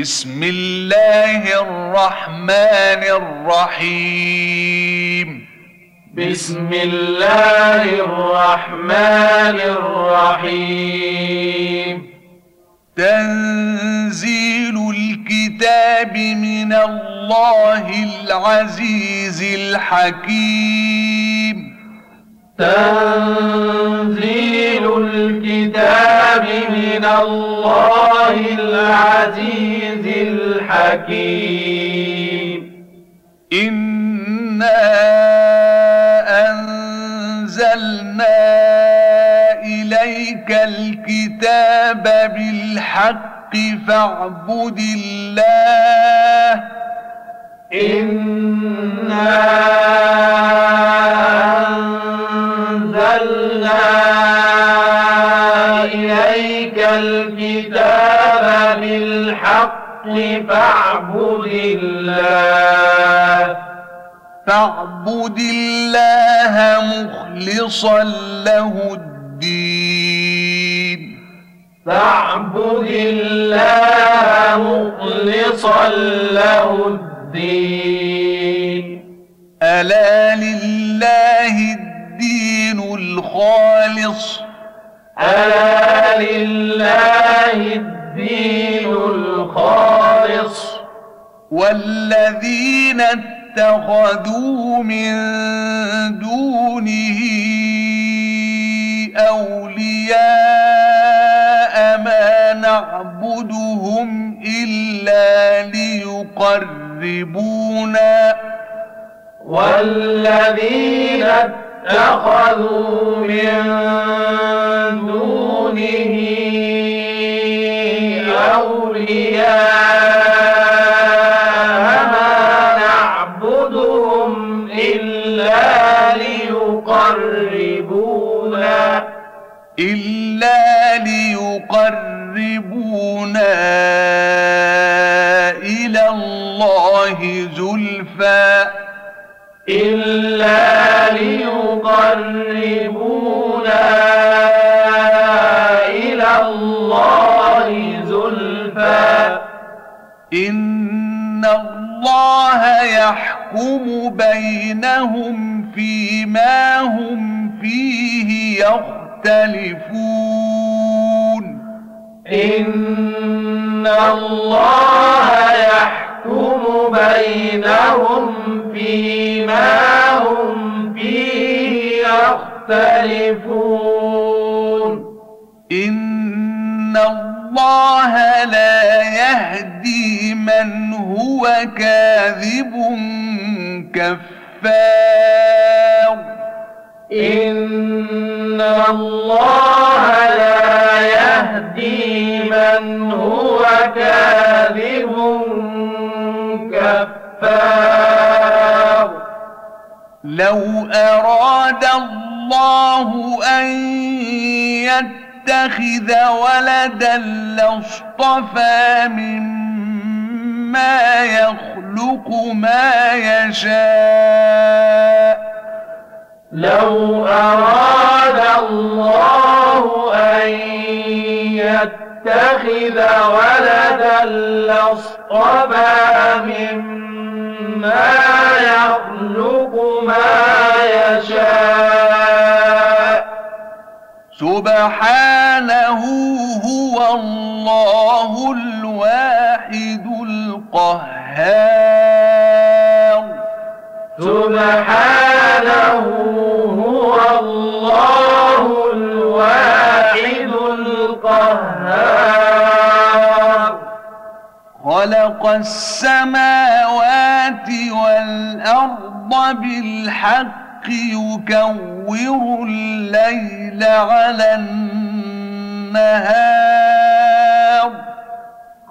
بسم الله الرحمن الرحيم. بسم الله الرحمن الرحيم. تنزيل الكتاب من الله العزيز الحكيم. تنزيل الكتاب من الله العزيز الحكيم. إنا أنزلنا إليك الكتاب بالحق فاعبد الله. إنا أنزلنا إليك الكتاب بالحق فاعبد الله. فاعبد الله مخلصا له الدين. فاعبد الله مخلصا له الدين. ألا لله الدين الخالص. ألا لله الدين الخالص. والذين اتخذوا من دونه أولياء ما نعبدهم إلا ليقربونا. والذين اتخذوا من دونه أولياء ما نعبدهم إلا ليقربونا إلا ليقربونا إلى الله زلفى إلا ليقربونا إلى الله زلفى. إن الله يحكم بينهم فيما هم فيه يختلفون. إن الله يحكم بينهم فيما يختلفون إن الله لا يهدي من هو كاذب كفار. إن الله لا يهدي من هو كاذب كفار. لو أراد الله أن يتخذ ولدا لاصطفى مما يخلق ما يشاء. لو أراد الله أن يتخذ ولدا لاصطفى مما يخلق ما يشاء. سبحانه هو الله الواحد القهار. سبحانه هو الله الواحد القهار. خلق السماوات والأرض بالحق يكور الليل على النهار.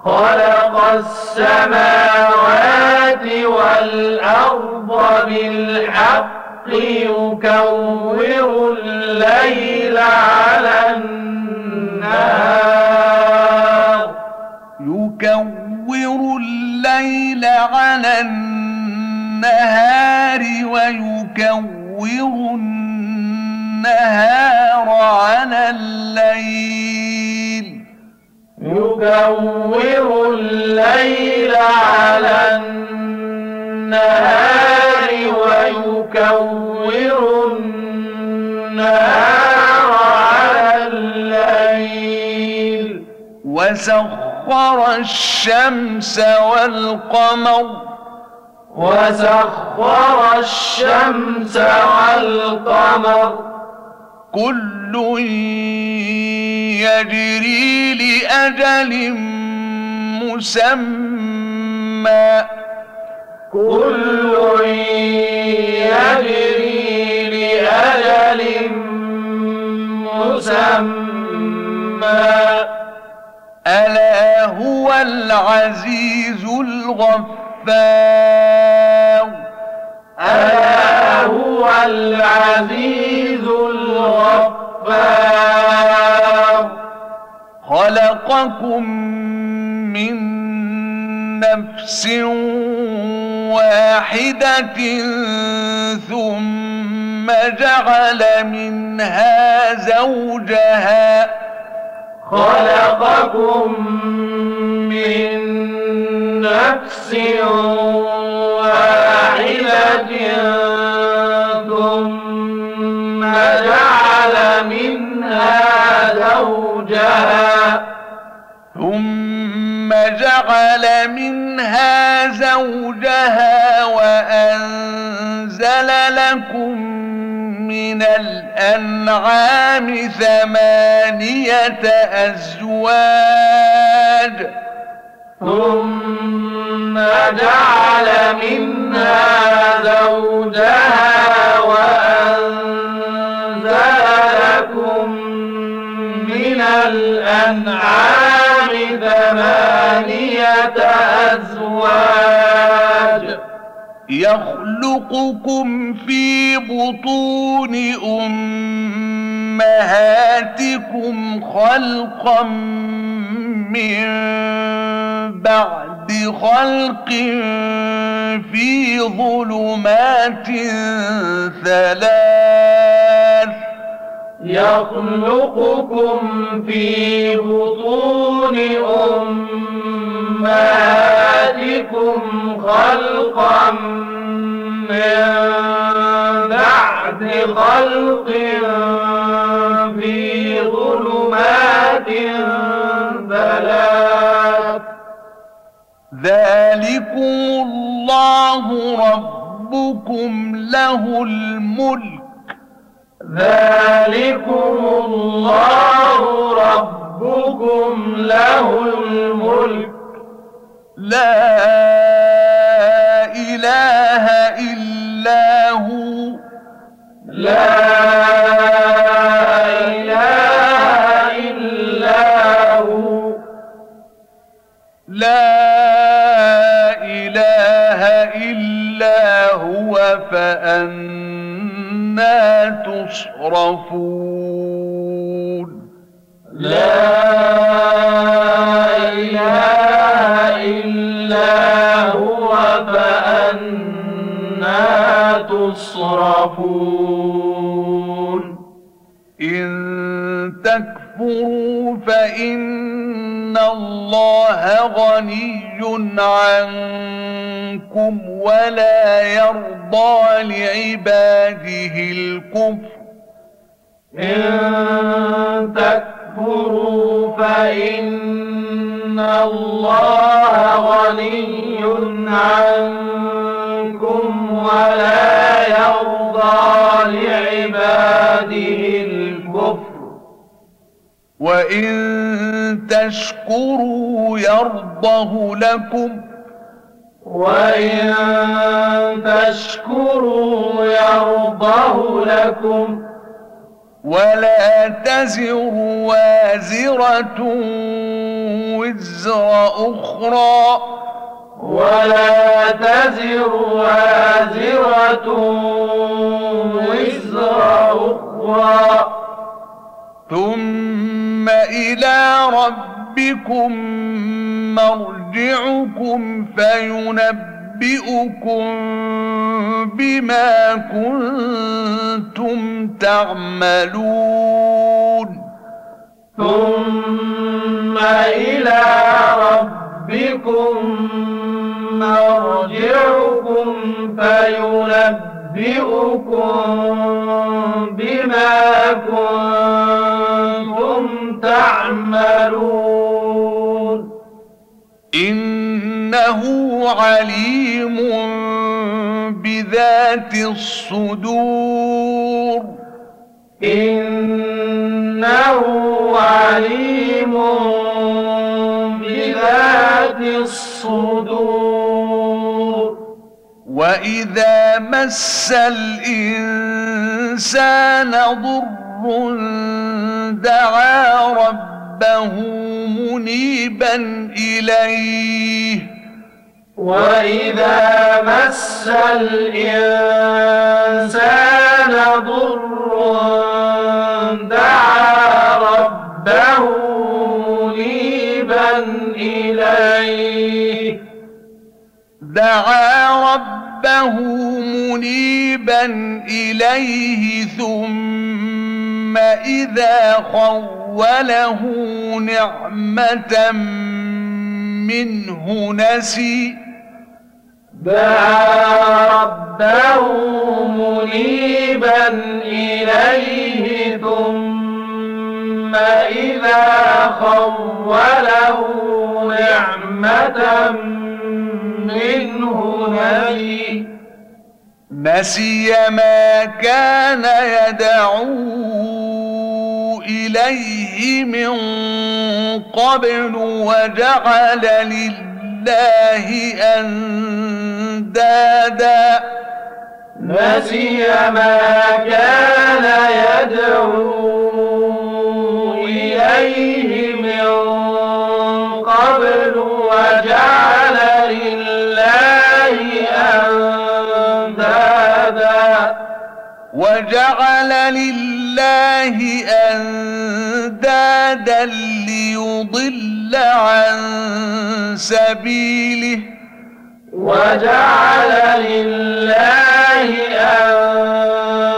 خلق السماوات والأرض بالحق يكور الليل على النهار. يكور الليل على النهار ويكور النهار على الليل. يكور الليل على النهار ويكور النهار على الليل. وسخر الشمس والقمر. وسخر الشمس والقمر. كل يجري لأجل مسمى. كل يجري لأجل مسمى. ألا هو العزيز الغفار؟ ألا هو العزيز الغفار؟ خلقكم من نفس واحدة ثم جعل منها زوجها خلقكم من نفس واحدة ثم جعل منها زوجها ثم جعل منها زوجها وأنزل لكم من الأنعام ثمانية أزواج. ثم جعل منها زوجها وأنزل لكم من الأنعام ثمانية أزواج. يخلقكم في بطون أمهاتكم خلقا من بعد خلق في ظلمات ثلاث. يخلقكم في بطون أمهاتكم خلقا من بعد خلق في ظلمات ثلاث. ذلكم الله ربكم له الملك. ذلكم الله ربكم له الملك. لا إله إلا هو. لا إله إلا هو. لا إله إلا هو فأنا تصرفون. لا فأنا تصرفون إن تكفروا فإن الله غني عنكم ولا يرضى لعباده الكفر. إن تكفروا فإن الله غني عنكم ولا يرضى لعباده الكفر. وإن تشكروا يرضه لكم. وإن تشكروا يرضه لكم. ولا تزر وازرة وزر أخرى. ولا تزر وازرة وزر أخرى. ثم إلى ربكم مرجعكم فينبئكم بما كنتم تعملون. ثم إلى ربكم مرجعكم فينبئكم بما كنتم تعملون. إنه عليم بذات الصدور. إنه عليم بذات الصدور. وإذا مس الإنسان ضر دعا ربه منيبا إليه. وإذا مس الإنسان ضر دعا ربه إليه. دعا ربه منيبا إليه ثم إذا خوله نعمة منه نسي. دعا ربه منيبا إليه ثم إذا خوله نعمة منه نسي نسي ما كان يدعو إليه من قبل وجعل لله أندادا. نسي ما كان يدعو إليه من قبل وجعل لله أندادا. وجعل لله أندادا ليضل عن سبيله. وجعل لله أندادا.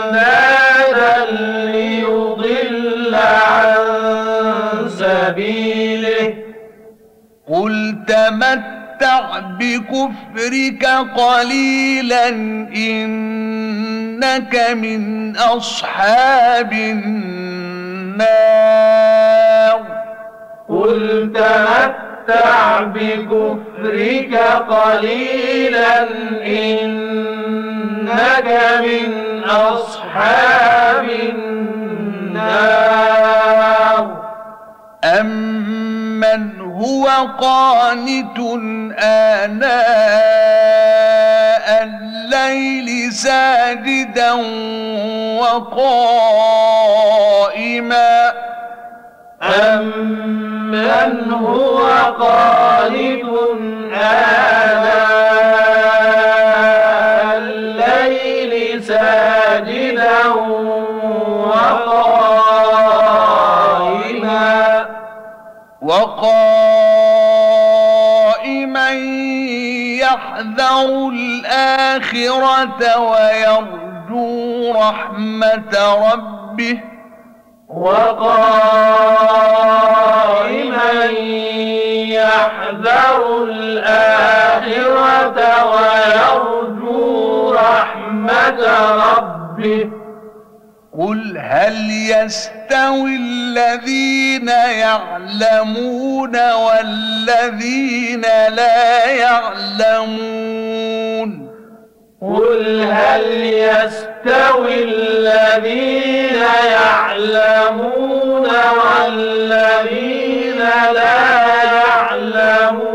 تمتع بكفرك قليلا إنك من أصحاب النار. قل تمتع بكفرك قليلا إنك من أصحاب النار. أمن هو قانت آناء الليل ساجدا وقائما. أمن هو قانت آناء الليل ساجدا وقائما؟ وقائما يحذر الآخرة ويرجو رحمة ربه وقائما يحذر الآخرة ويرجو رحمة ربه قل هل يستوي الذين يعلمون والذين لا يعلمون؟ قل هل يستوي الذين يعلمون والذين لا يعلمون؟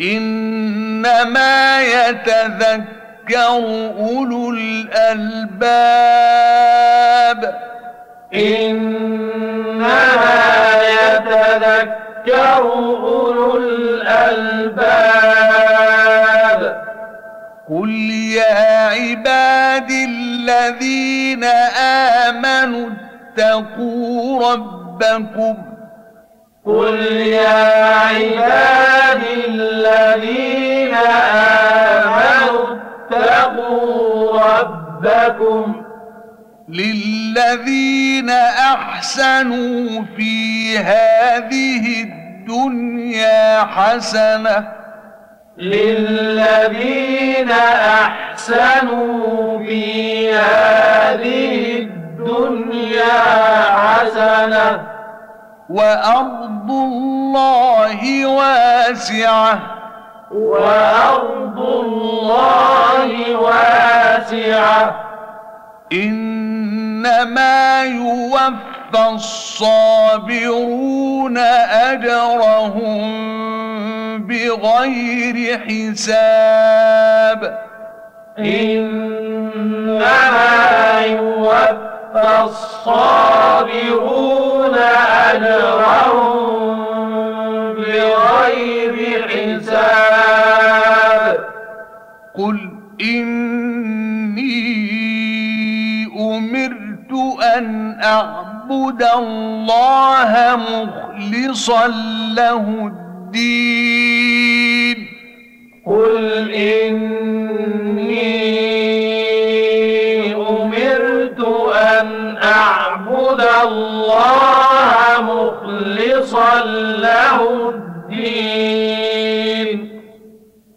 إنما يتذكر أولو الألباب. إنما يتذكر أولو الألباب. قل يا عبادي الذين آمنوا اتقوا ربكم. قل يا عبادي الذين آمنوا اتقوا ربكم للذين أحسنوا في هذه الدنيا حسنة. للذين أحسنوا في هذه الدنيا حسنة. وأرض الله واسعة. وأرض الله واسعة. إنما يوفى الصابرون أجرهم بغير حساب. إنما يوفى الصابرون أجرهم بغير حساب. قل إني أمرت أن أعبد الله مخلصا له الدين. قل إني أمرت أن أعبد الله مخلصا له الدين.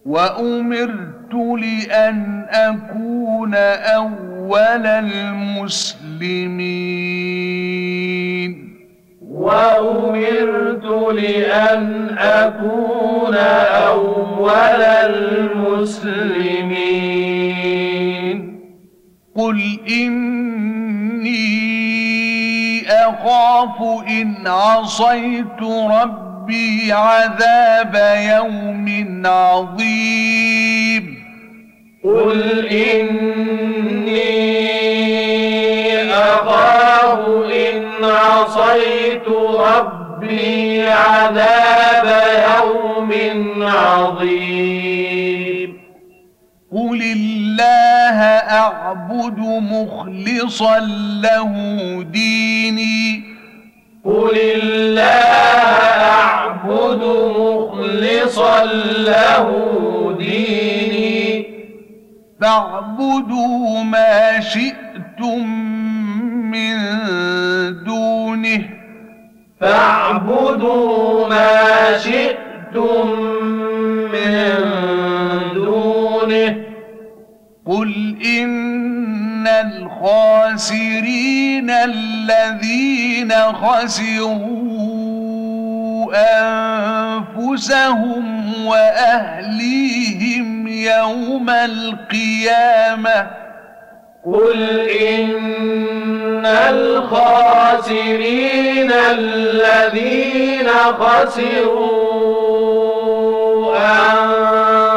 وأمرت لأن أكون أول المسلمين. وأمرت لأن أكون أول المسلمين. قل إني أخاف إن عصيت ربي عذاب يوم عظيم. قل إني أخاف إن عصيت ربي عذاب يوم عظيم. قل الله أعبد مخلصا له ديني. قل الله أعبد مخلصا له ديني. فاعبدوا ما شئتم من دونه. فاعبدوا ما شئتم من دونه. قل ان الخاسرين الذين خسروا أنفسهم وأهليهم يوم القيامة. قل إن الخاسرين الذين خسروا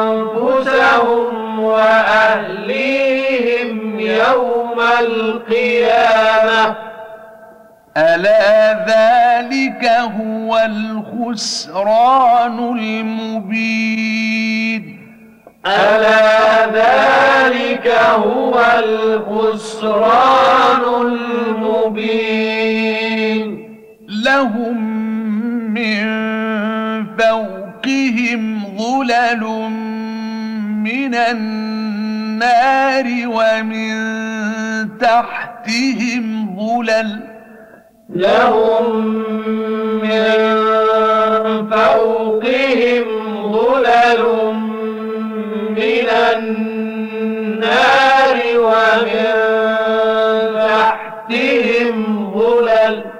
أنفسهم وأهليهم يوم القيامة. ألا ذلك هو الخسران المبين؟ ألا ذلك هو الخسران المبين. لهم من فوقهم ظلل من النار. ومن تحتهم ظلل لهم من فوقهم ظلل من النار ومن تحتهم ظلل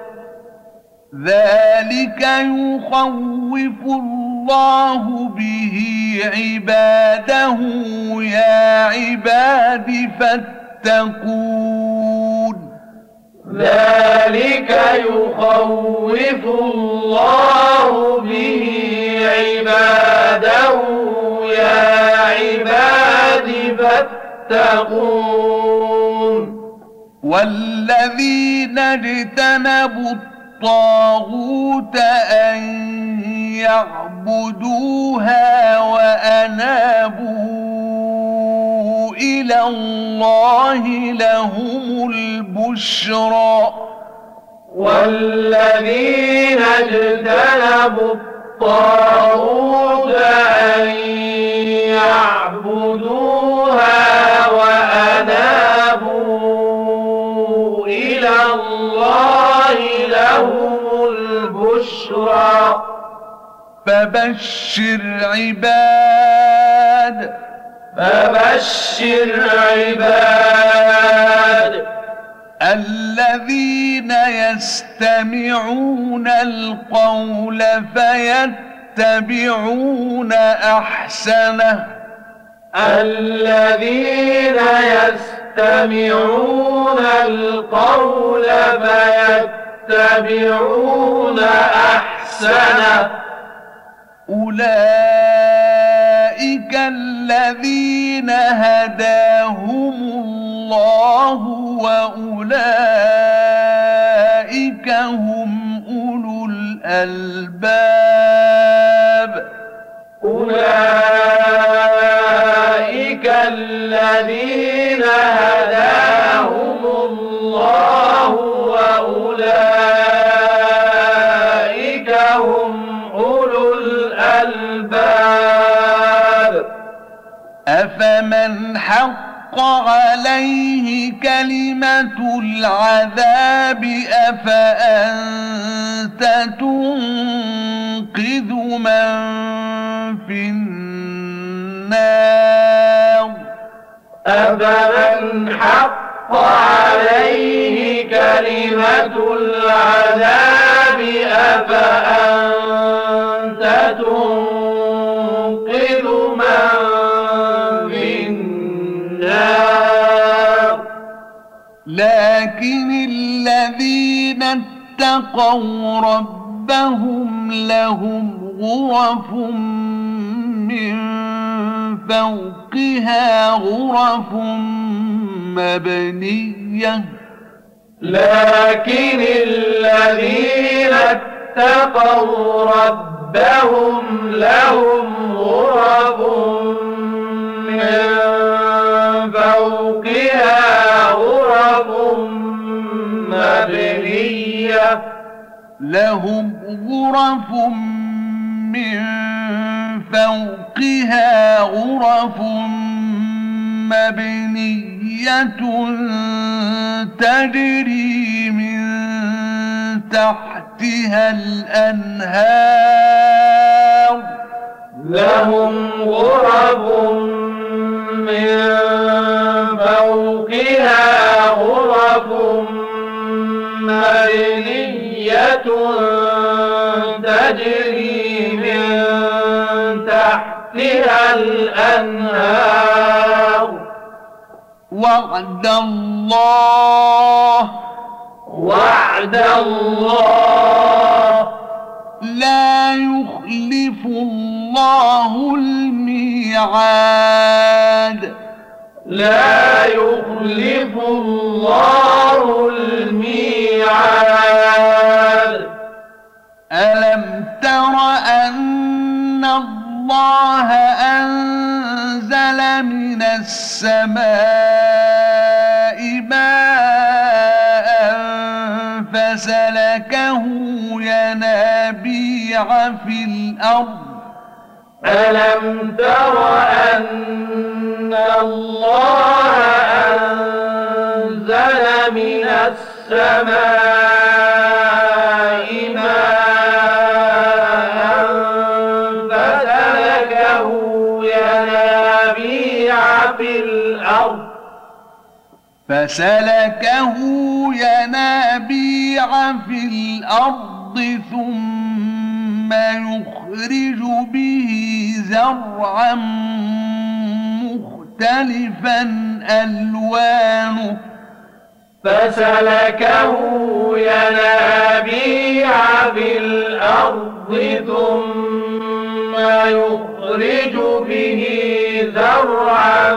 ذلك يخوف الله به عباده. يا عباد فاتقون. ذلك يخوف الله به عباده. يا عباد فاتقون. والذين اجتنبوا الطاغوت أن يعبدوها وأنابوا إلى الله لهم البشرى. والذين اجتنبوا الطاغوت أن يعبدوها وأنابوا فبشر عباد. فبشر عباد. الذين يستمعون القول فيتبعون أحسنه. الذين يستمعون القول فيتبعون أحسنه أولئك الذين هداهم الله وأولئك هم أولو الألباب. أولئك الذين هداهم أفمن حق عليه كلمة العذاب أفأنت تنقذ من في النار؟ أفمن حق عليه كلمة العذاب أفأنت تنقذ الذين اتقوا ربهم لهم غرف من فوقها غرف مبنية. لكن الذين اتقوا ربهم لهم غرف من فوقها غرف مبنية. لهم غرف من فوقها غرف مبنية تجري من تحتها الأنهار. لهم غرف من فوقها غرف مبنية تجري من تحتها الأنهار. وعد الله وعد الله. لا يخلف الله الميعاد. لا يخلف الله الميعاد. ألم تر أن الله أنزل من السماء ماء فسلكه ينابيع في الأرض ألم تر أن الله أنزل من السماء ماء فسلكه ينابيع في الأرض فسلكه ينابيع في الأرض ثم يخرج به زرعا مختلفا ألوانه فسلكه ينابيع في الأرض ثم يخرج به زرعا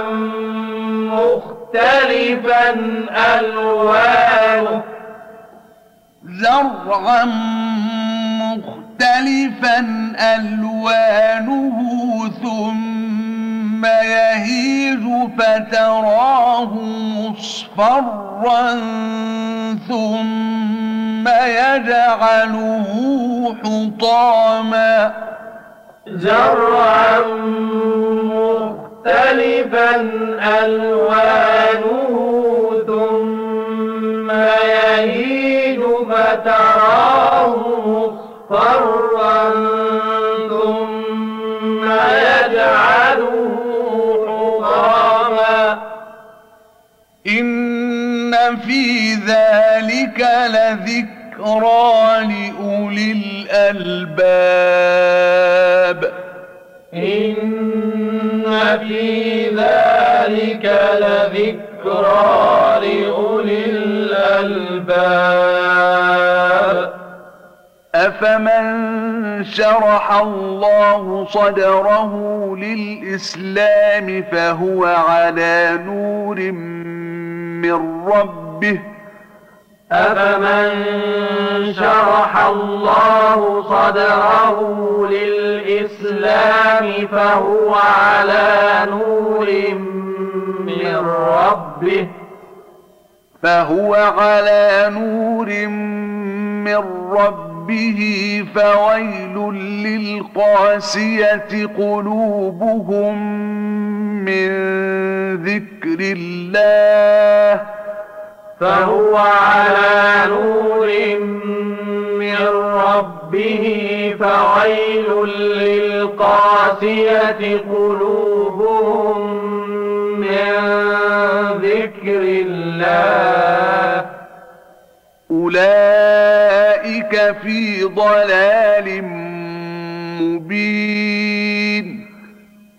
مختلفا ألوانه زرعا مختلفا ألوانه ثم يهيج فتراه مصفرا ثم يجعله حطاما. زرعا مختلفا ألوانه ثم يهيج فتراه مصفرا ثم يجعلوه حطاما. إن في ذلك لذكرى لأولي الألباب. إن في ذلك لذكرى لأولي الألباب. أفمن شرح الله صدره للإسلام فهو على نور من ربه أفمن شرح الله صدره للإسلام فهو على نور من ربه فهو على نور من ربه فويل للقاسية قلوبهم من ذكر الله. فهو على نور من ربه فويل للقاسية قلوبهم ذكر الله. أولئك في ضلال مبين.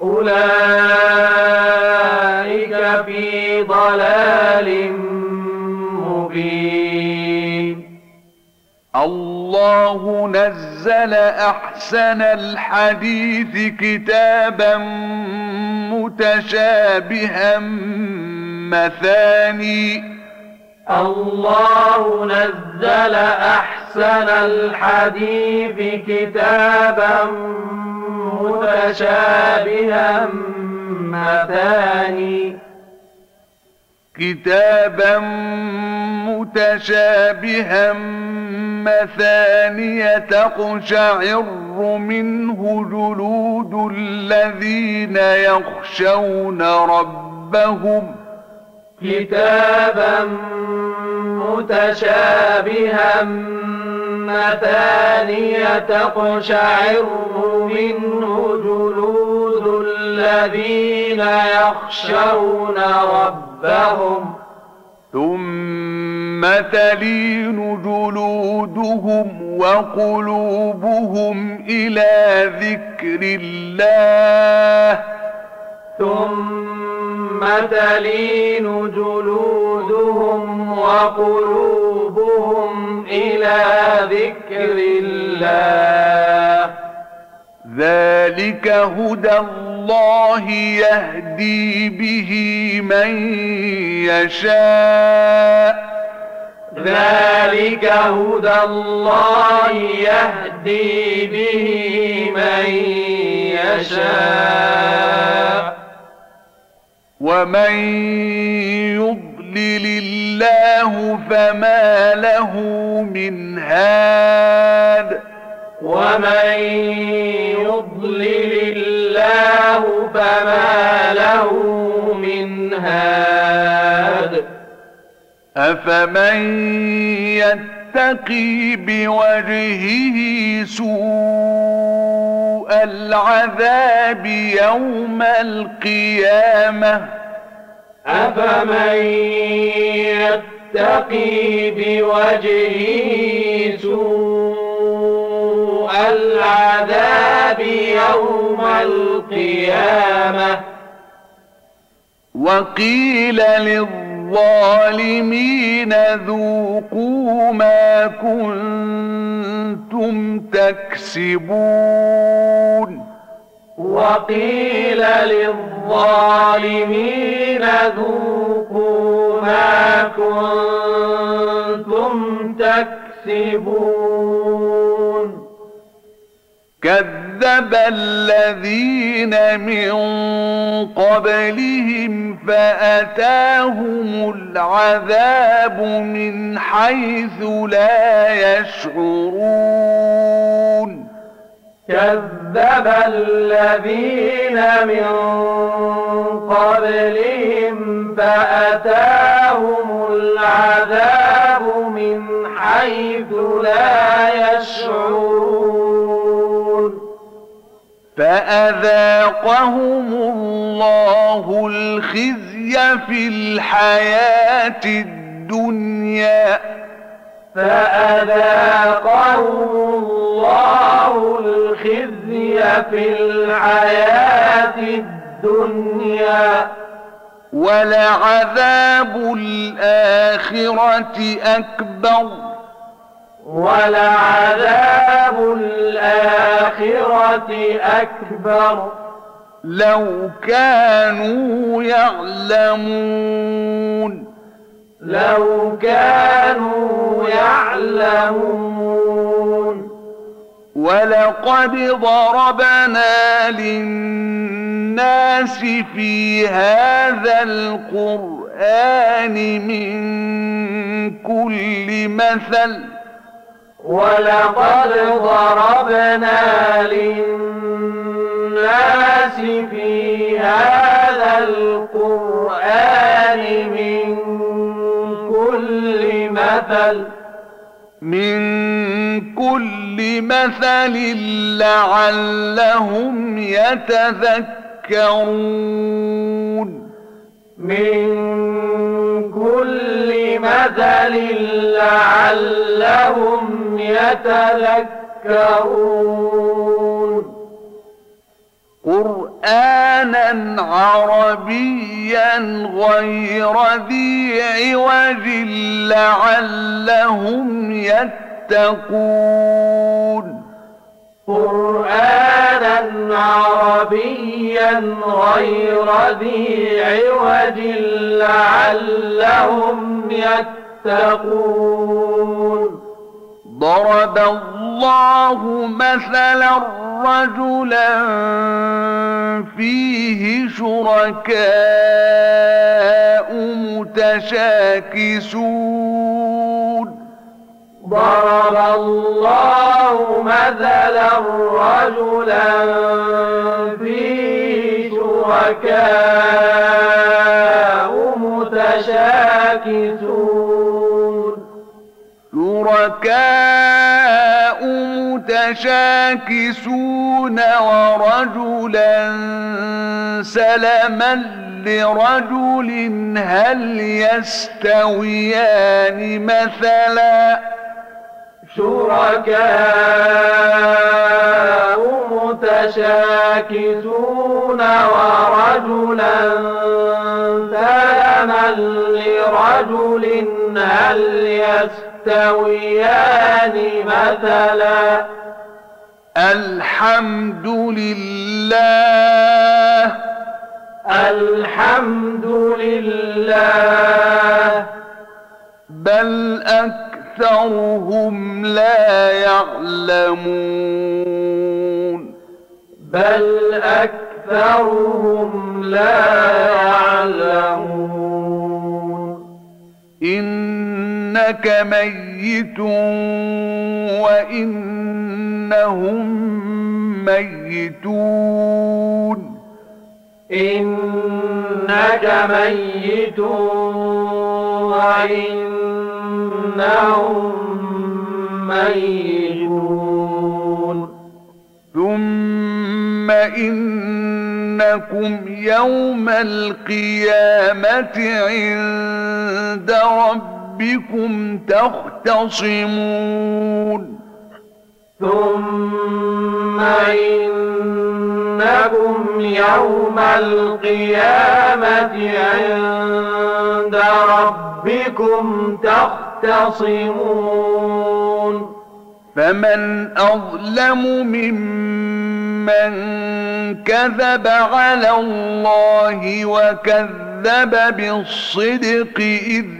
أولئك في ضلال مبين. الله نزل أحسن الحديث كتابا متشابها مثاني. الله نزل أحسن الحديث كتابا متشابها مثاني. كتابا متشابها مثانية تقشعر منه جلود الذين يخشون ربهم. كتابا متشابها مثانية تقشعر منه جلود الذين يخشون ربهم. ثم تلين جلودهم وقلوبهم إلى ذكر الله. ثم تلين جلودهم وقلوبهم إلى ذكر الله. ذلك هدى الله يهدي به من يشاء. ذلك هدى الله يهدي به من يشاء. ومن يضلل الله فما له من هاد. ومن يضلل الله فما له من هاد. أفمن يتقي بوجهه سوء العذاب يوم القيامة؟ أفمن يتقي بوجهه سوء العذاب يوم القيامة. وقيل للظالمين ذوقوا ما كنتم تكسبون. وقيل للظالمين ذوقوا ما كنتم تكسبون. كذب الذين من قبلهم فأتاهم العذاب من حيث لا يشعرون. كذب الذين من قبلهم فأتاهم العذاب من حيث لا يشعرون. فأذاقهم الله الخزي في الحياة الدنيا. فأذاقهم الله الخزي في الحياة الدنيا. ولعذاب الآخرة أكبر. ولعذاب الآخرة أكبر. لو كانوا يعلمون. لو كانوا يعلمون. ولقد ضربنا للناس في هذا القرآن من كل مثل. ولقد ضربنا للناس في هذا القرآن من كل مثل من كل مثل لعلهم يتذكرون. من كل مثل لعلهم يتذكرون. قرآنا عربيا غير ذي عوج لعلهم يتقون. قرآنا عربيا غير ذي عوج لعلهم يتقون. ضرب الله مثلا رجلا فيه شركاء متشاكسون. ضرب الله مثلا رجلا فيه شركاء متشاكسون. شركاء متشاكسون ورجلا سلما لرجل هل يستويان مثلا؟ شركاء متشاكسون ورجلا سلما لرجل هل يستويان مثلا؟ الحمد لله الحمد لله بل أكثرهم لا يعلمون. بل أكثرهم لا يعلمون. إنك ميت وإنهم ميتون. إنك ميت وإنهم ميتون. ثم إنكم يوم القيامة عند ربكم تختصمون. ثم إنكم يوم القيامة عند ربكم تختصمون. فمن أظلم ممن كذب على الله وكذب بالصدق إذ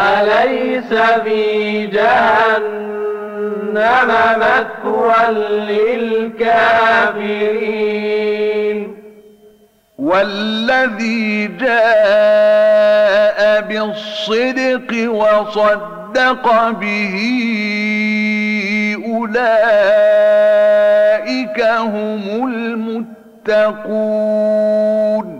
أليس في جهنم مثوى للكافرين؟ والذي جاء بالصدق وصدق به أولئك هم المتقون.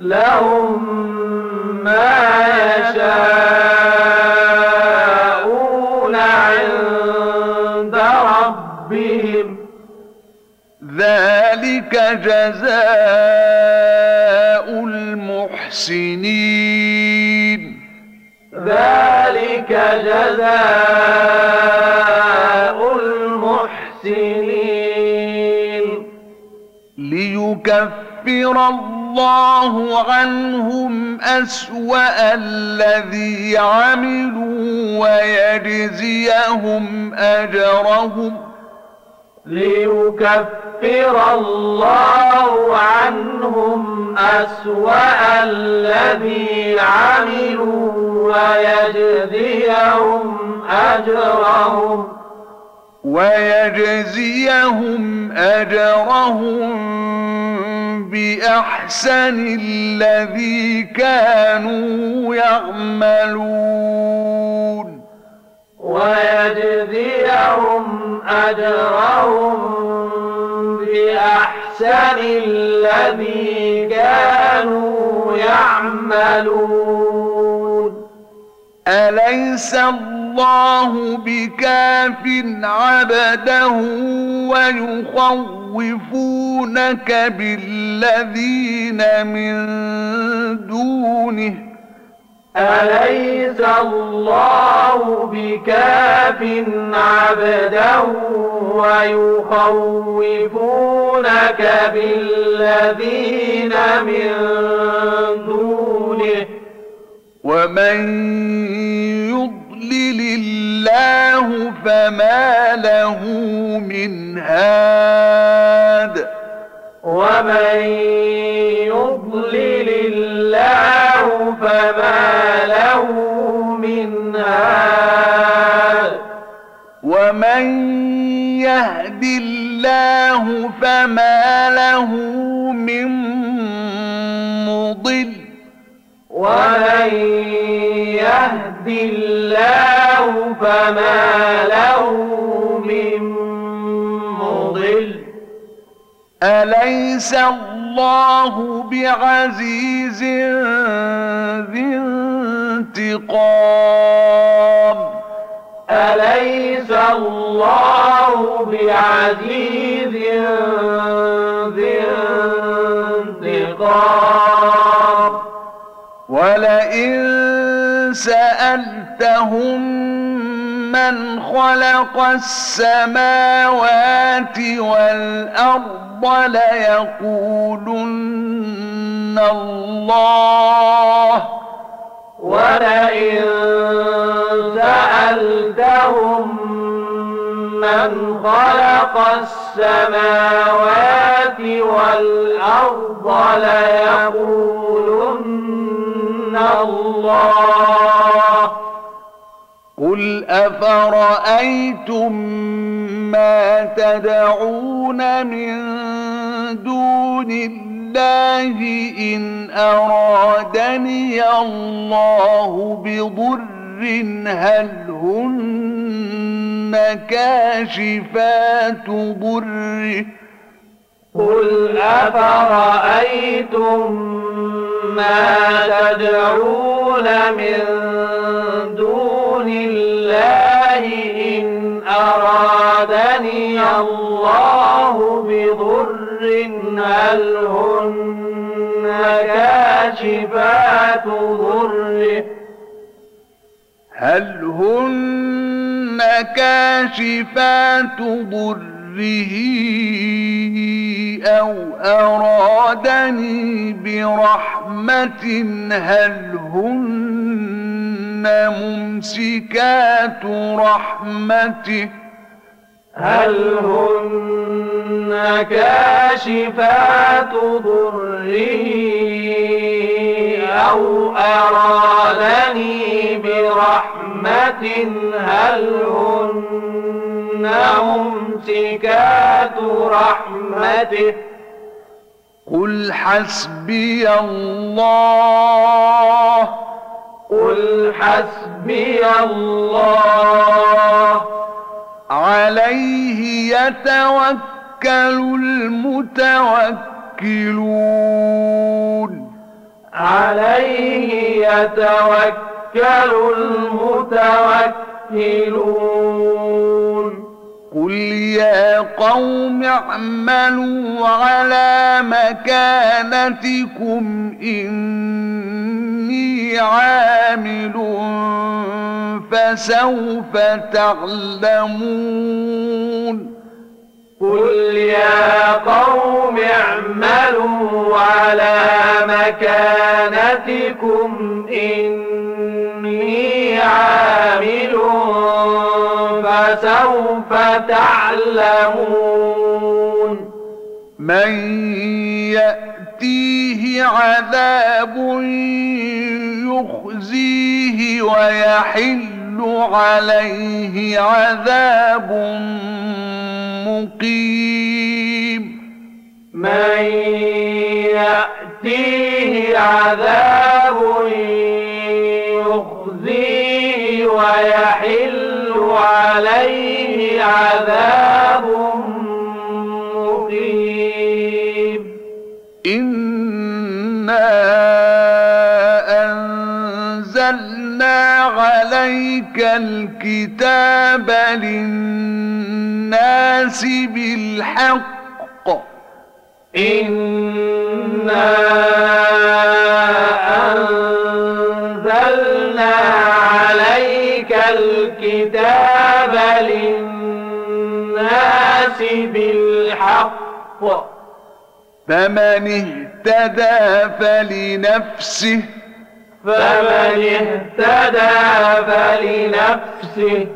لهم ما يشاءون عند ربهم. ذلك جزاء المحسنين. ذلك جزاء المحسنين. ليكفر الله عنهم أسوأ الذي عملوا ويجزيهم أجرهم ليكفر الله عنهم أسوأ الذي عملوا ويجزيهم أجرهم ويجزيهم أجرهم بأحسن الذي كانوا يعملون. ويجزيهم أجرهم بأحسن الذي كانوا يعملون. أليس الله بكاف عبده ويخوفونك بالذين من دونه؟ أليس الله بكاف عبده ويخوفونك بالذين من دونه؟ ومن يضلل الله فما له من هاد ومن يضلل الله فما له من هاد ومن يهد الله فما له من مضل ومن يهد الله فما له من مضل. أليس الله بعزيز ذي انتقام؟ أليس الله بعزيز ذي انتقام؟ ولئن سألتهم من خلق السماوات والأرض ليقولن الله ولئن سألتهم من خلق السماوات والأرض ليقولن الله. قل أفرأيتم ما تدعون من دون الله إن أرادني الله بضر هل هن كاشفات ضره؟ قل أفرأيتم ما تدعون من دون الله إن أرادني الله بضر هل هن كاشفات ضره هل هن كاشفات ضره أو أرادني برحمة هل هن ممسكات رحمته؟ هل هن كاشفات ضره أو أرادني برحمة هل هن ممسكات رحمته. قل حسبي الله. قل حسبي الله. عليه يتوكل المتوكلون. عليه يتوكل المتوكلون. قل يا قوم اعملوا على مكانتكم إني عامل فسوف تعلمون قل يا قوم اعملوا على مكانتكم إني عامل فسوف تعلمون. من يأتيه عذاب يخزيه ويحل عليه عذاب مقيم. من يأتيه عذاب يخزيه ويحل عليه عذاب مقيم. إنا أنزلنا عليك الكتاب للناس بالحق. إنا أنزلنا عليك الكتاب للناس بالحق. فمن اهتدى فلنفسه. فمن اهتدى فلنفسه.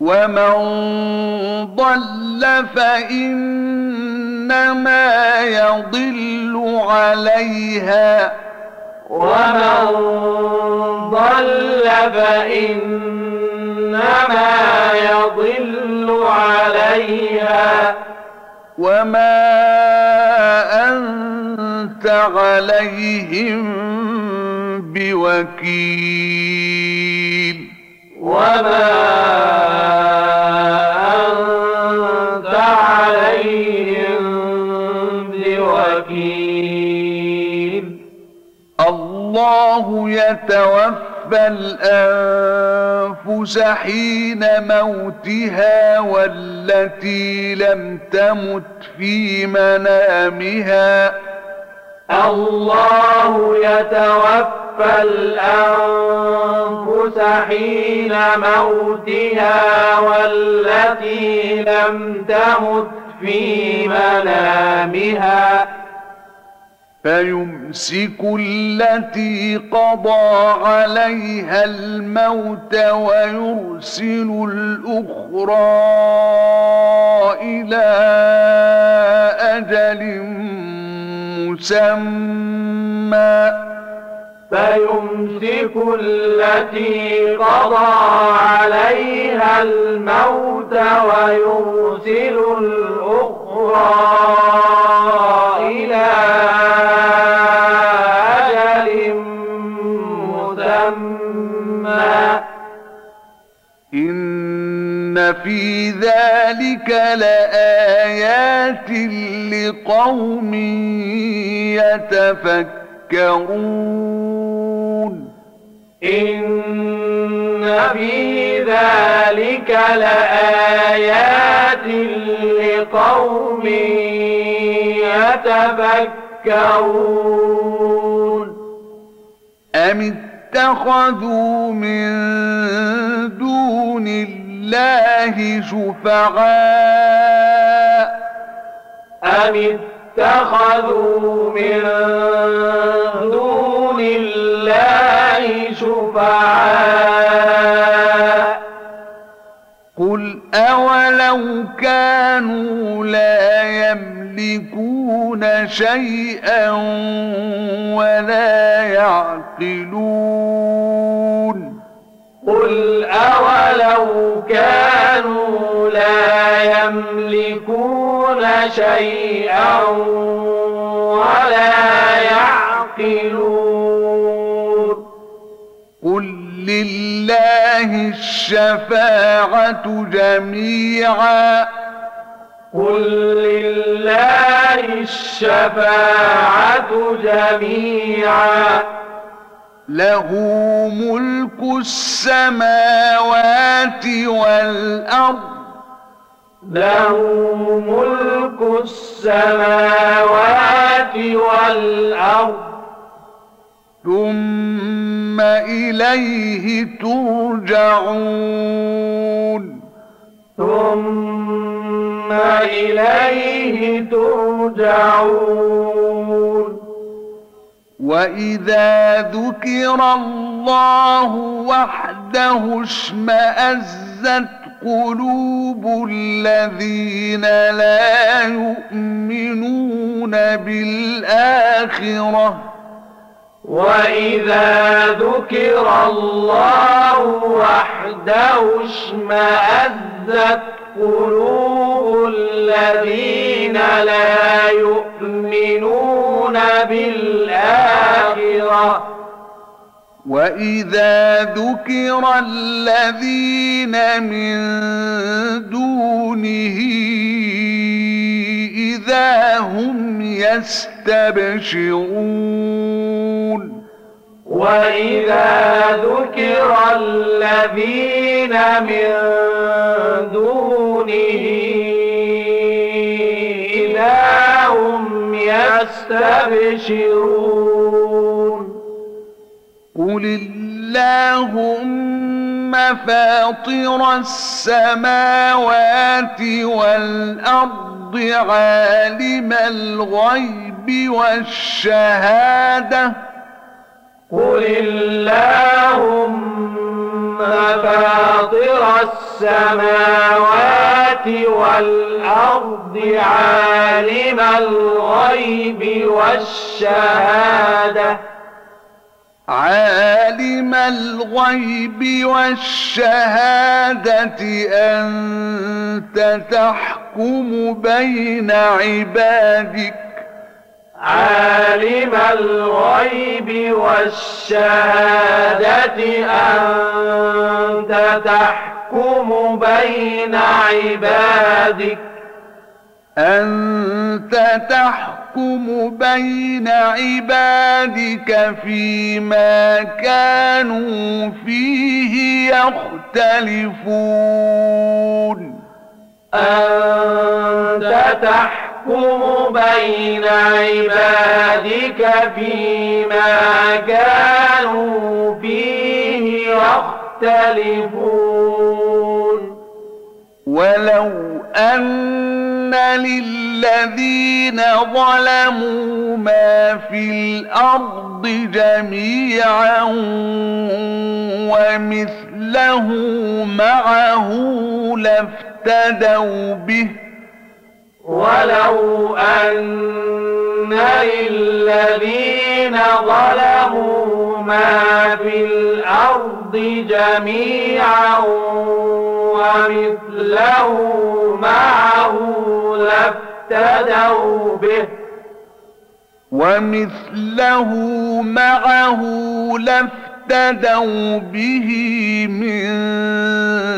ومن ضل فإنما يضل عليها. ومن ضل فإنما يضل عليها وما أنت عليهم بوكيل وما الله يتوفى الأنفس حين موتها والتي لم تمت في منامها. الله يتوفى الأنفس حين موتها والتي لم تمت في منامها. فيمسك التي قضى عليها الموت ويرسل الأخرى إلى أجل مسمى. فيمسك التي قضى عليها الموت ويرسل الأخرى إلى أجل مسمى. إن في ذلك لآيات لقوم يتفكرون. إن في ذلك لآيات لقوم يتفكرون أم اتخذوا من دون الله شفعاء؟ أم اتخذوا من دون الله شفعاء. قل أولو كانوا لا يملكون شيئا ولا يعقلون. قل أولو كانوا لا يملكون شيئا ولا يعقلون. قل لله الشفاعة جميعا. قل لله الشفاعة جميعا. له ملك السماوات والأرض. له ملك السماوات والأرض. ثم إليه ترجعون. ثم إليه ترجعون. وإذا ذكر الله وحده اشمأزت قلوب الذين لا يؤمنون بالآخرة وإذا ذكر الله وحده اشمأزت قلوب الذين لا يؤمنون بالآخرة. وإذا ذكر الذين من دونه إذا هم يستبشرون وإذا ذكر الذين من دونه إذا هم يستبشرون. قل اللهم فاطر السماوات والأرض عالم الغيب والشهادة قل اللهم فاطر السماوات والأرض عالم الغيب والشهادة عالم الغيب والشهادة أنت تحكم بين عبادك عالم الغيب والشهادة أنت تحكم بين عبادك. أنت تحكم بين عبادك فيما كانوا فيه يختلفون. أنت تحكم بين عبادك فيما كانوا فيه يختلفون. ولو أن للذين ظلموا ما في الأرض جميعا ومثله معه لافتدوا به ولو أن للذين ظلموا ما في الأرض جميعا ومثله معه لافتدوا به ومثله معه لافتدوا به من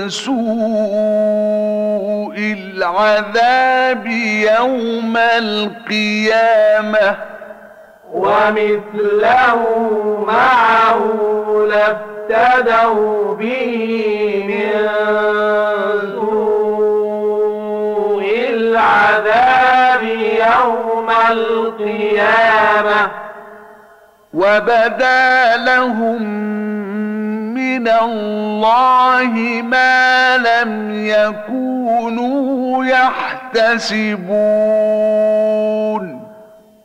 سوء العذاب يوم القيامة ومثله معه لافتدوا به من سوء العذاب يوم القيامة وبدا لهم من الله ما لم يكونوا يحتسبون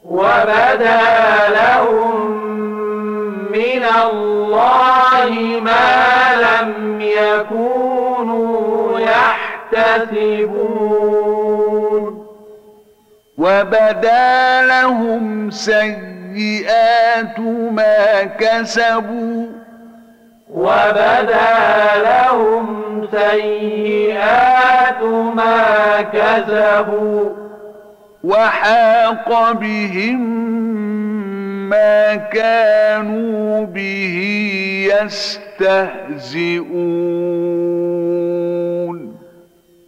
وبدا لهم من الله ما لم يكونوا يحتسبون وبدا لهم سيئات ما كسبوا وبدا لهم سيئات ما كسبوا وحاق بهم ما كانوا به يستهزئون.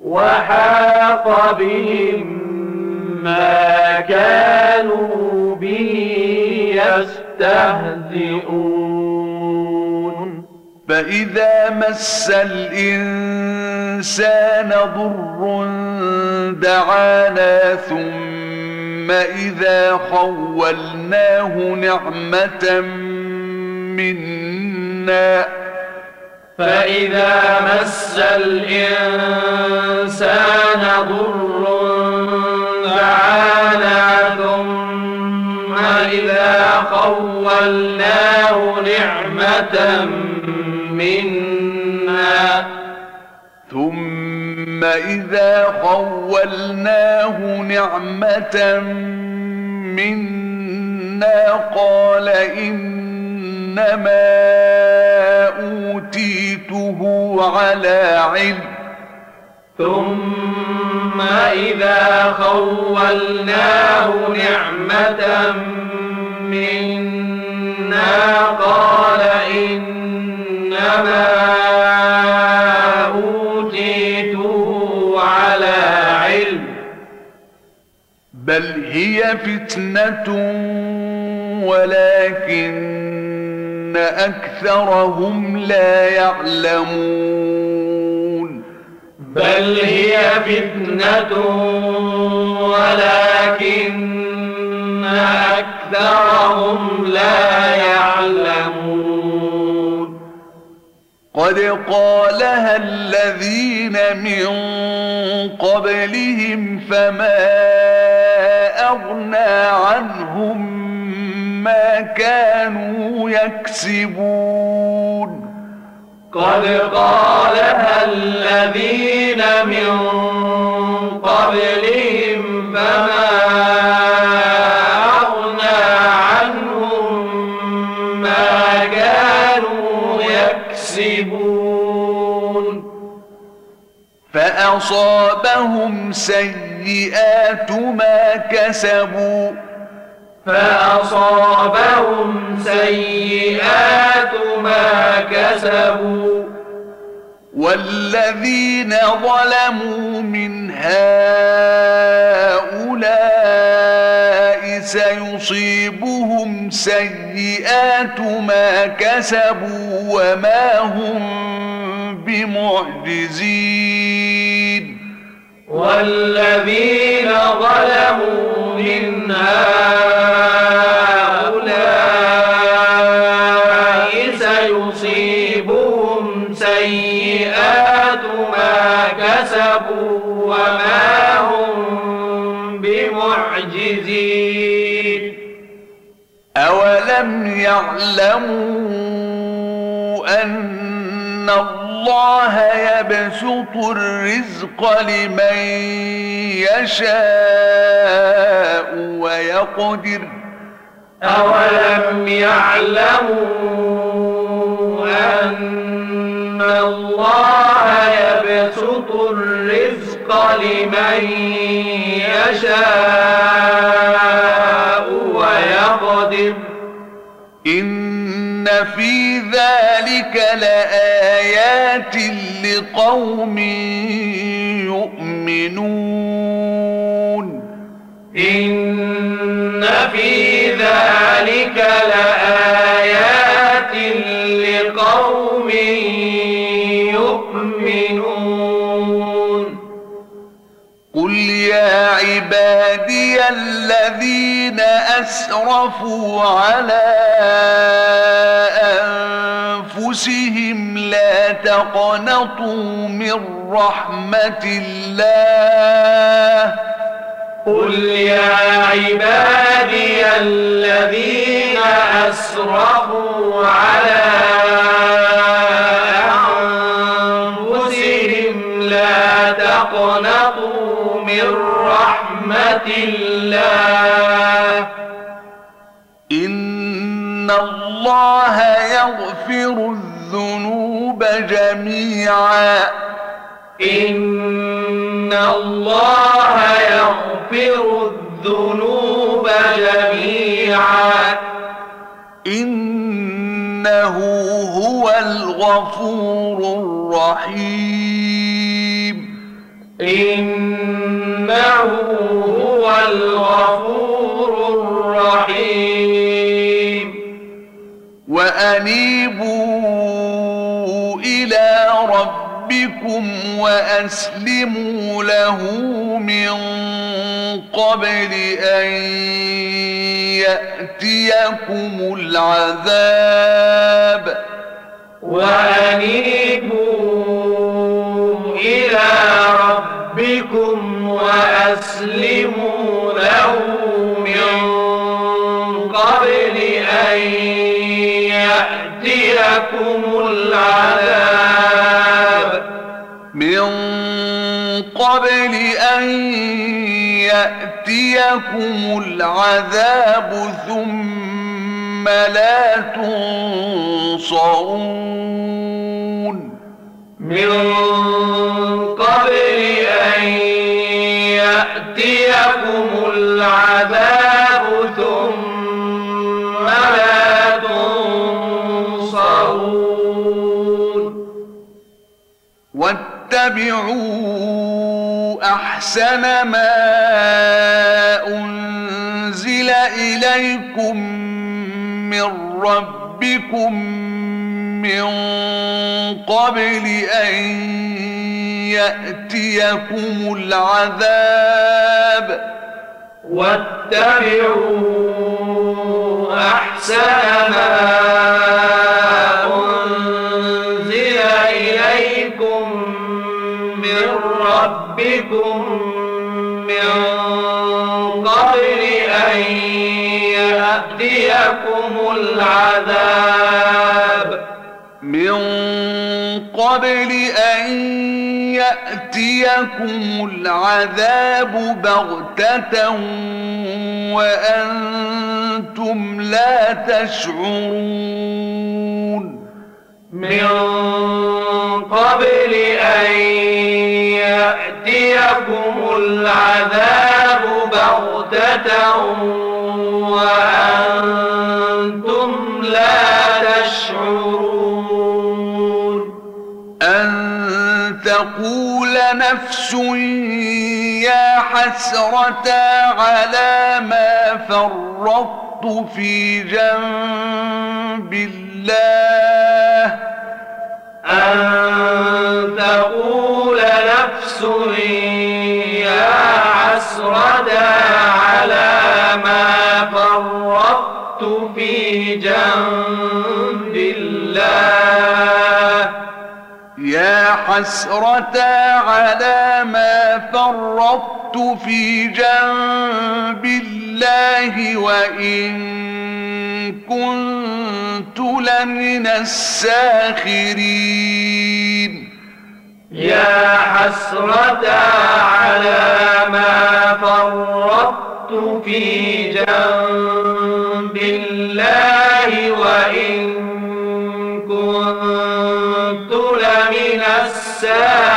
وحاق بهم ما كانوا به يستهزئون. فإذا مس الإنسان ضر دعانا ثم إذا خولناه نعمة منا. فإذا مس الإنسان ضر دعانا خولناه نعمة منا. ثم إذا خولناه نعمة منا قال إنما أوتيته على علم. ثم إذا خولناه نعمة منا قال إنما أوتيته على علم. بل هي فتنة ولكن أكثرهم لا يعلمون. بل هي فتنة ولكن أكثرهم لا يعلمون. قد قالها الذين من قبلهم فما أغنى عنهم ما كانوا يكسبون. قد قالها الذين من قبلهم فما فأصابهم سيئات ما كسبوا. فأصابهم سيئات ما كسبوا. والذين ظلموا من هؤلاء سيصيبهم سيئات ما كسبوا وما هم بمعجزين. والذين ظلموا من هؤلاء أولم يعلموا أن الله يبسط الرزق لمن يشاء ويقدر. أولم يعلموا أن الله يبسط الرزق لمن يشاء إن في ذلك لآيات لقوم يؤمنون إن في ذلك لآيات عبادي الذين أسرفوا على أنفسهم لا تقنطوا من رحمة الله. قل يا عبادي الذين أسرفوا على الله يغفر الذنوب جميعا. إن الله يغفر الذنوب جميعا. إنه هو الغفور الرحيم. إنه هو الغفور وأنيبوا إلى ربكم وأسلموا له من قبل أن يأتيكم العذاب. وأنيبوا يأتيكم العذاب. من قبل أن يأتيكم العذاب ثم لا تنصرون. من قبل أن يأتيكم العذاب واتبعوا أحسن ما أنزل إليكم من ربكم من قبل أن يأتيكم العذاب واتبعوا أحسن ما ربكم من قبل أن يأتيكم العذاب. من قبل أن يأتيكم العذاب بغتة وأنتم لا تشعرون. من قبل أن يأتيكم العذاب بغتة وأنتم لا تشعرون أن تقول نفس يا حسرة على ما فرطت في جنب الله أن تقول نفس يا حسرة على ما فرطت في جنب الله. يا حسرة على ما فرطت في جنب الله وإن كنت لمن الساخرين. يا حسرة على ما فرطت في جنب الله وإن كنت لمن الساخرين.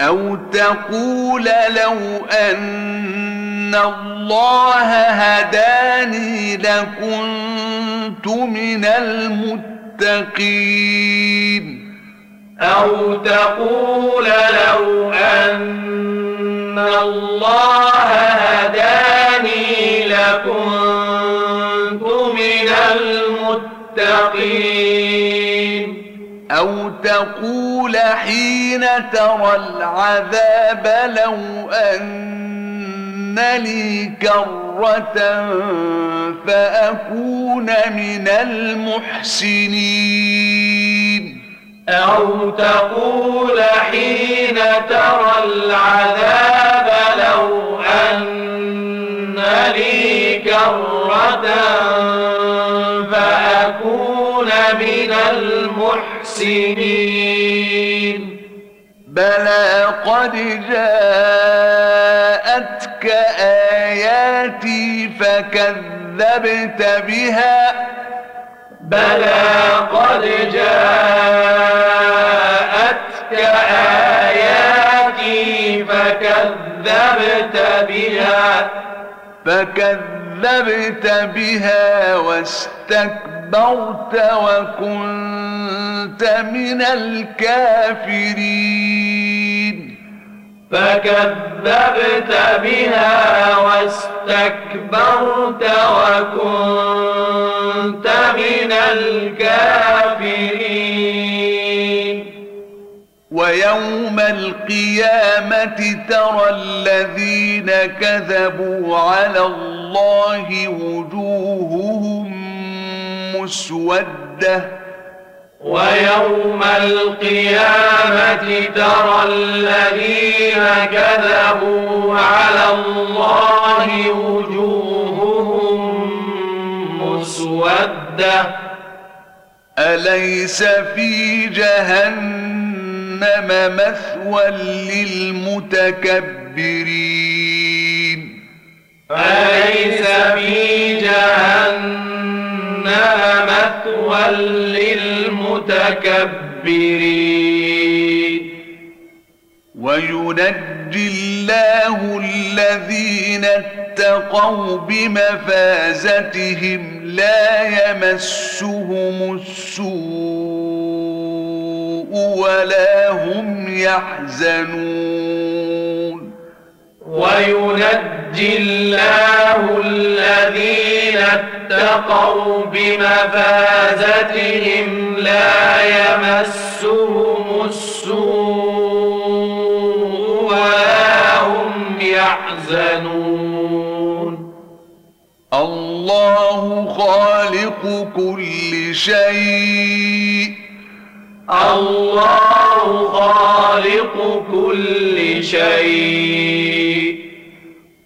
أو تقول لو أن الله هداني لكنت من المتقين أو تقول لو أن الله هداني لكنت من المتقين أو تقول حين ترى العذاب لو أن لي كرة فأكون من المحسنين. أو تقول حين ترى العذاب لو أن لي كرة فأكون من المحسنين. بلى قد جاءتك آياتي فكذبت بها. بلى قد جاءتك آياتي فكذبت بها. فكذبت بها واستكبرت وكنت من الكافرين. فكذبت بها واستكبرت وكنت من الكافرين. ويوم القيامة ترى الذين كذبوا على الله وجوههم مسودة. ويوم القيامة ترى الذين كذبوا على الله وجوههم مسودة. أليس في جهنم مثوى للمتكبرين؟ أليس في جهنم مثوى للمتكبرين. وينجي الله الذين اتقوا بمفازتهم لا يمسهم السوء ولا هم يحزنون. وينجي الله الذين اتقوا بمفازتهم لا يمسهم السوء ولا هم يحزنون. الله خالق كل شيء. الله خالق كل شيء.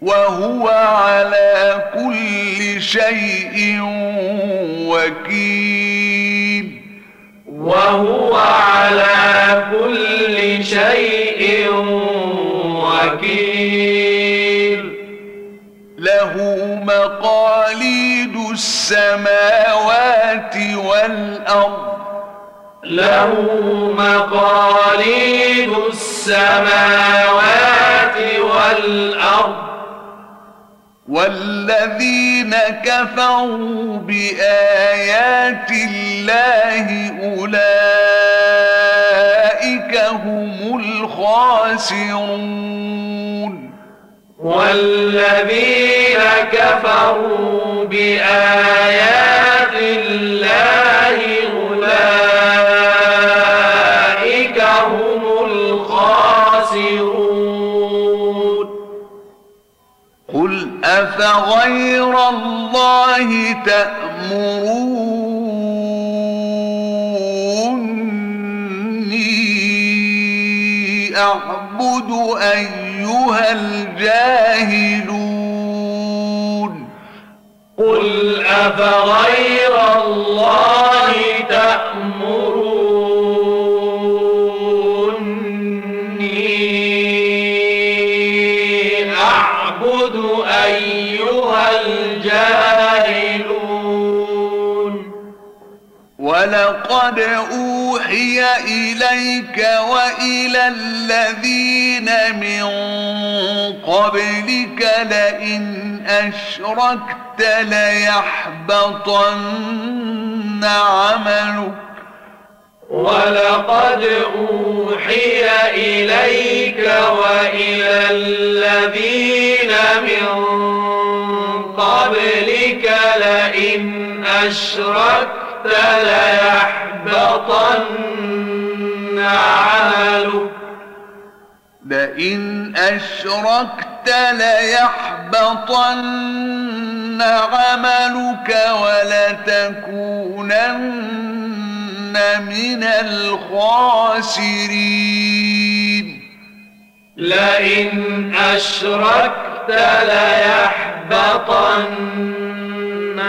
وهو على كل شيء وكيل. وهو على كل شيء وكيل. له مقاليد السماوات والأرض. له مقاليد السماوات والأرض. والذين كفروا بآيات الله أولئك هم الخاسرون. والذين كفروا بآيات أفغير الله تأمروني أعبد أيها الجاهلون. قل أفغير الله تأمروني ولقد أوحي إليك وإلى الذين من قبلك لئن أشركت ليحبطن عملك. ولقد أوحي إليك وإلى الذين من قبلك لئن أشركت ليحبطن عملك لئن أشركت ليحبطن عملك ولتكونن من الخاسرين. لئن أشركت ليحبطن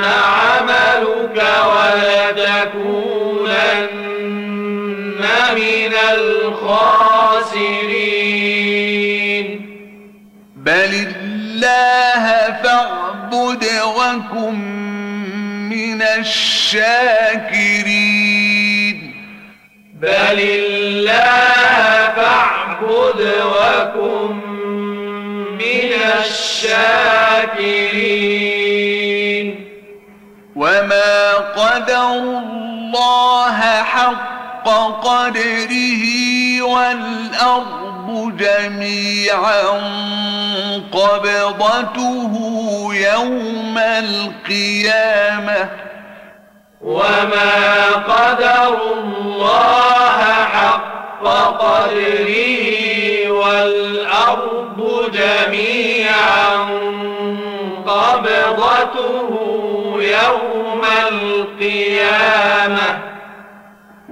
عملك ولتكونن من الخاسرين. بل الله فاعبد وكن من الشاكرين. بل الله فاعبد وكن من الشاكرين. وما قدر الله حق قدره والأرض جميعا قبضته يوم القيامة وما قدر الله حق قدره والأرض جميعا قبضته يوم القيامة.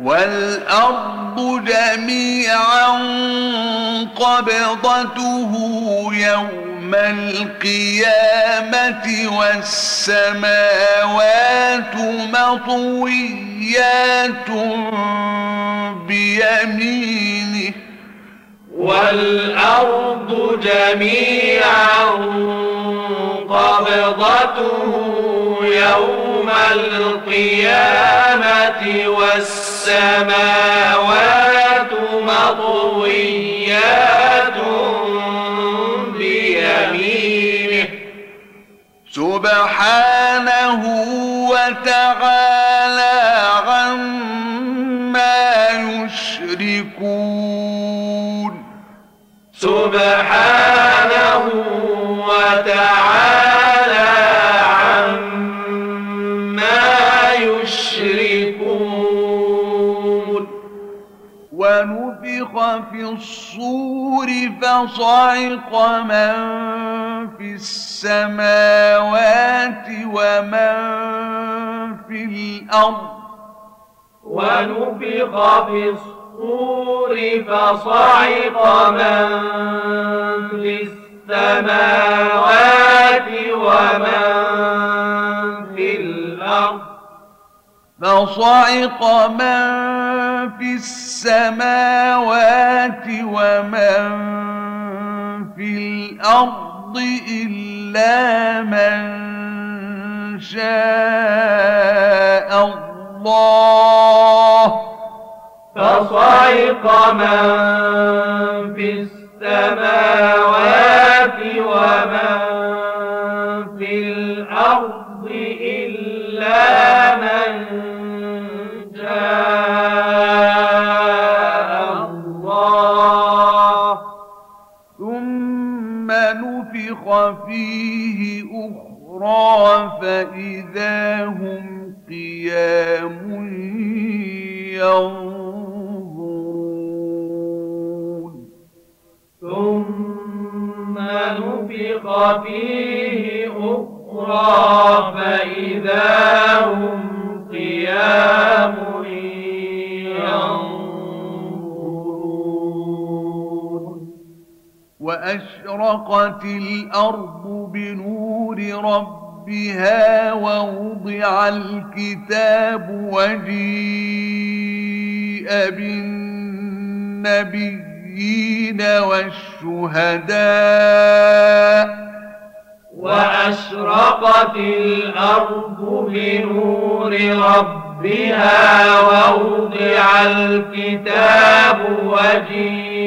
والأرض جميعا قبضته يوم القيامة والسماوات مطويات بيمينه. والأرض جميعا قبضته يوم القيامة والسماوات مطويات بيمينه. سبحانه وتعالى عما يشركون. سبحانه وتعالى ونفخ في الصور فصعق من في السماوات ومن في الأرض. ونفخ في الصور فصعق من في السماوات ومن فصعق من في السماوات ومن في الأرض إلا من شاء الله. فصعق من في السماوات فإذا هم قيام ينظرون ثم نفخ فيه أخرى فإذا هم قيام ينظرون وأشرقت الأرض بنور ربها ووضع الكتاب وجيء بالنبيين والشهداء وأشرقت الأرض بنور ربها ووضع الكتاب وجيء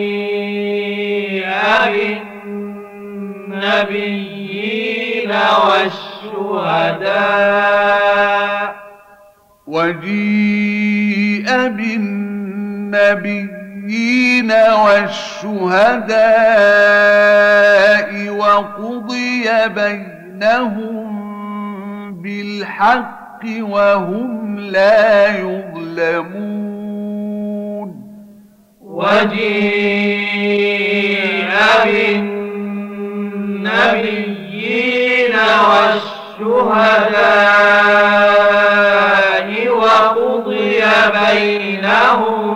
بالنبيين والشهداء وجيء بالنبيين والشهداء وقضي بينهم بالحق وهم لا يظلمون. وجيء بالنبيين بالنبيين والشهداء وقضي بينهم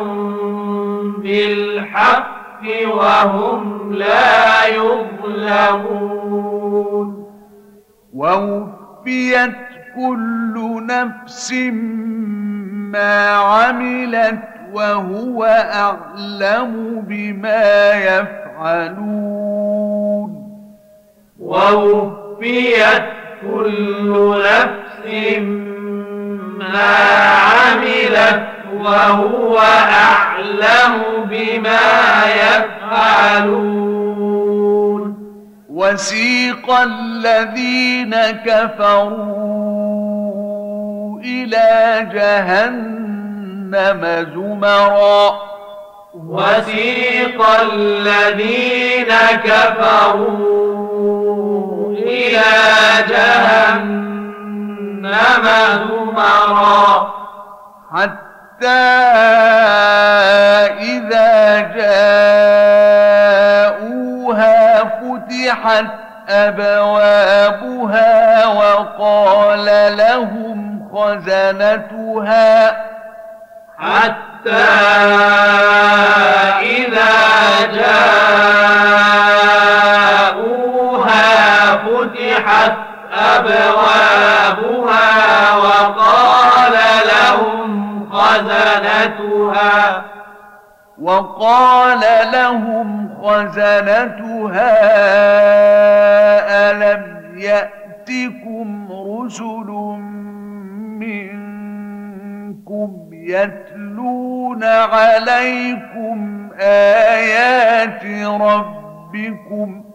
بالحق وهم لا يظلمون. ووفيت كل نفس ما عملت وهو أعلم بما يفعلون. ووفيت كل نفس ما عملت وهو أعلم بما يفعلون. وسيق الذين كفروا إلى جهنم زمرا. وسيق الذين كفروا إلى جهنم زمرا. حتى إذا جاءوها فتحت أبوابها وقال لهم خزنتها. حتى إذا جاءوها فتحت أبوابها وقال لهم خزنتها. وقال لهم خزنتها ألم يأتكم رسل منكم يتلون عليكم آيات ربكم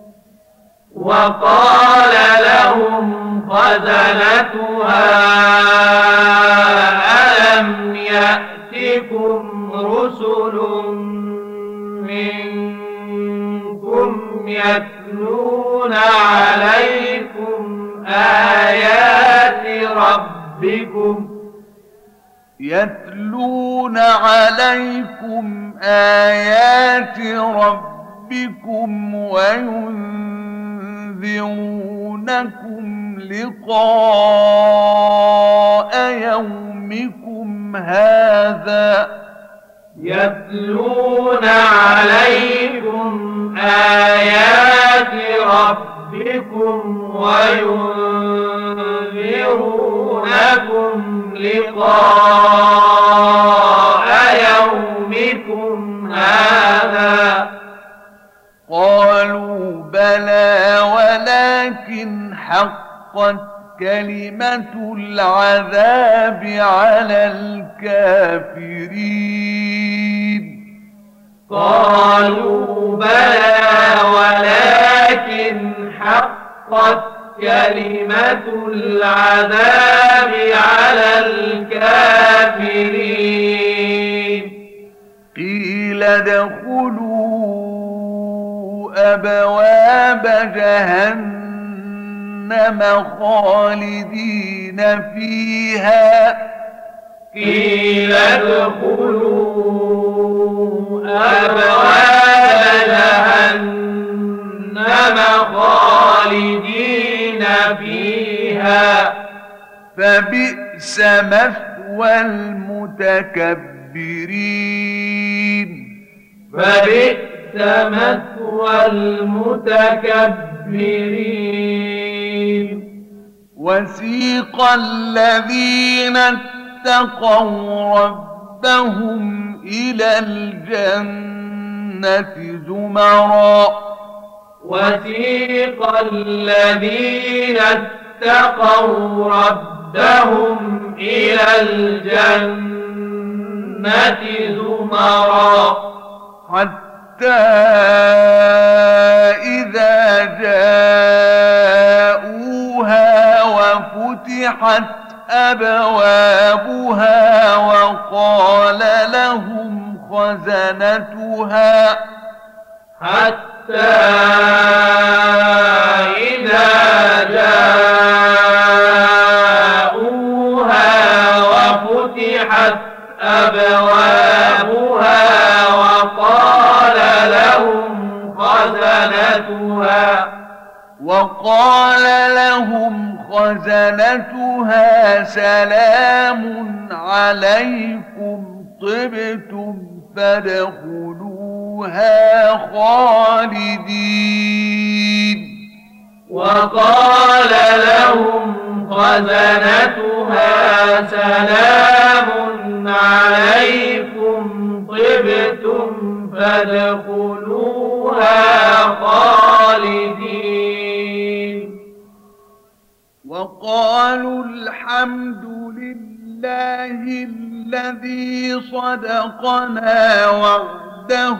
وقال لهم خزنتها ألم يأتكم رسل منكم يتلون عليكم آيات ربكم؟ يتلون عليكم آيات ربكم وينذرونكم لقاء يومكم هذا يتلون عليكم آيات ربكم وينذرونكم لقاء ولكن حقت كلمة العذاب على الكافرين. قالوا بلى ولكن حقت كلمة العذاب على الكافرين. قيل ادخلوا أبواب جهنم. خالدين فيها. قيل ادخلوا أبواب جهنم خالدين فيها. فبئس مثوى المتكبرين. فبئس مثوى المتكبرين وسيق الذين اتقوا ربهم إلى الجنة زمرا. وسيق الذين اتقوا ربهم إلى الجنة زمرا. حتى إذا جاءوها وفتحت أبوابها وقال لهم خزنتها حتى إذا جاءوها وفتحت أبوابها خزنتها وقال لهم خزنتها سلام عليكم طبتم فادخلوها خالدين. وقال لهم خزنتها سلام عليكم طبتم فادخلوها خالدين. وقالوا الحمد لله الذي صدقنا وعده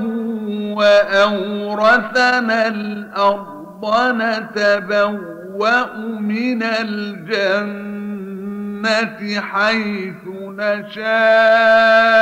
وأورثنا الأرض نتبوأ من الجنة حيث نشاء.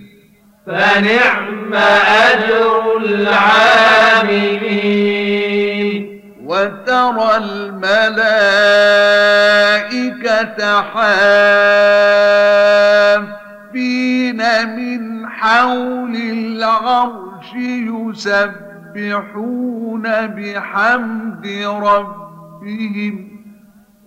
فنعم أجر العاملين. وترى الملائكة حافين من حول العرش يسبحون بحمد ربهم.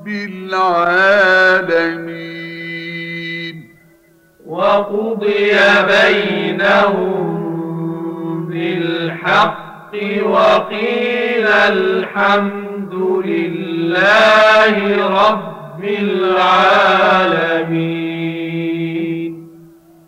رب العالمين. وقضي بينهم بالحق وقيل الحمد لله رب العالمين.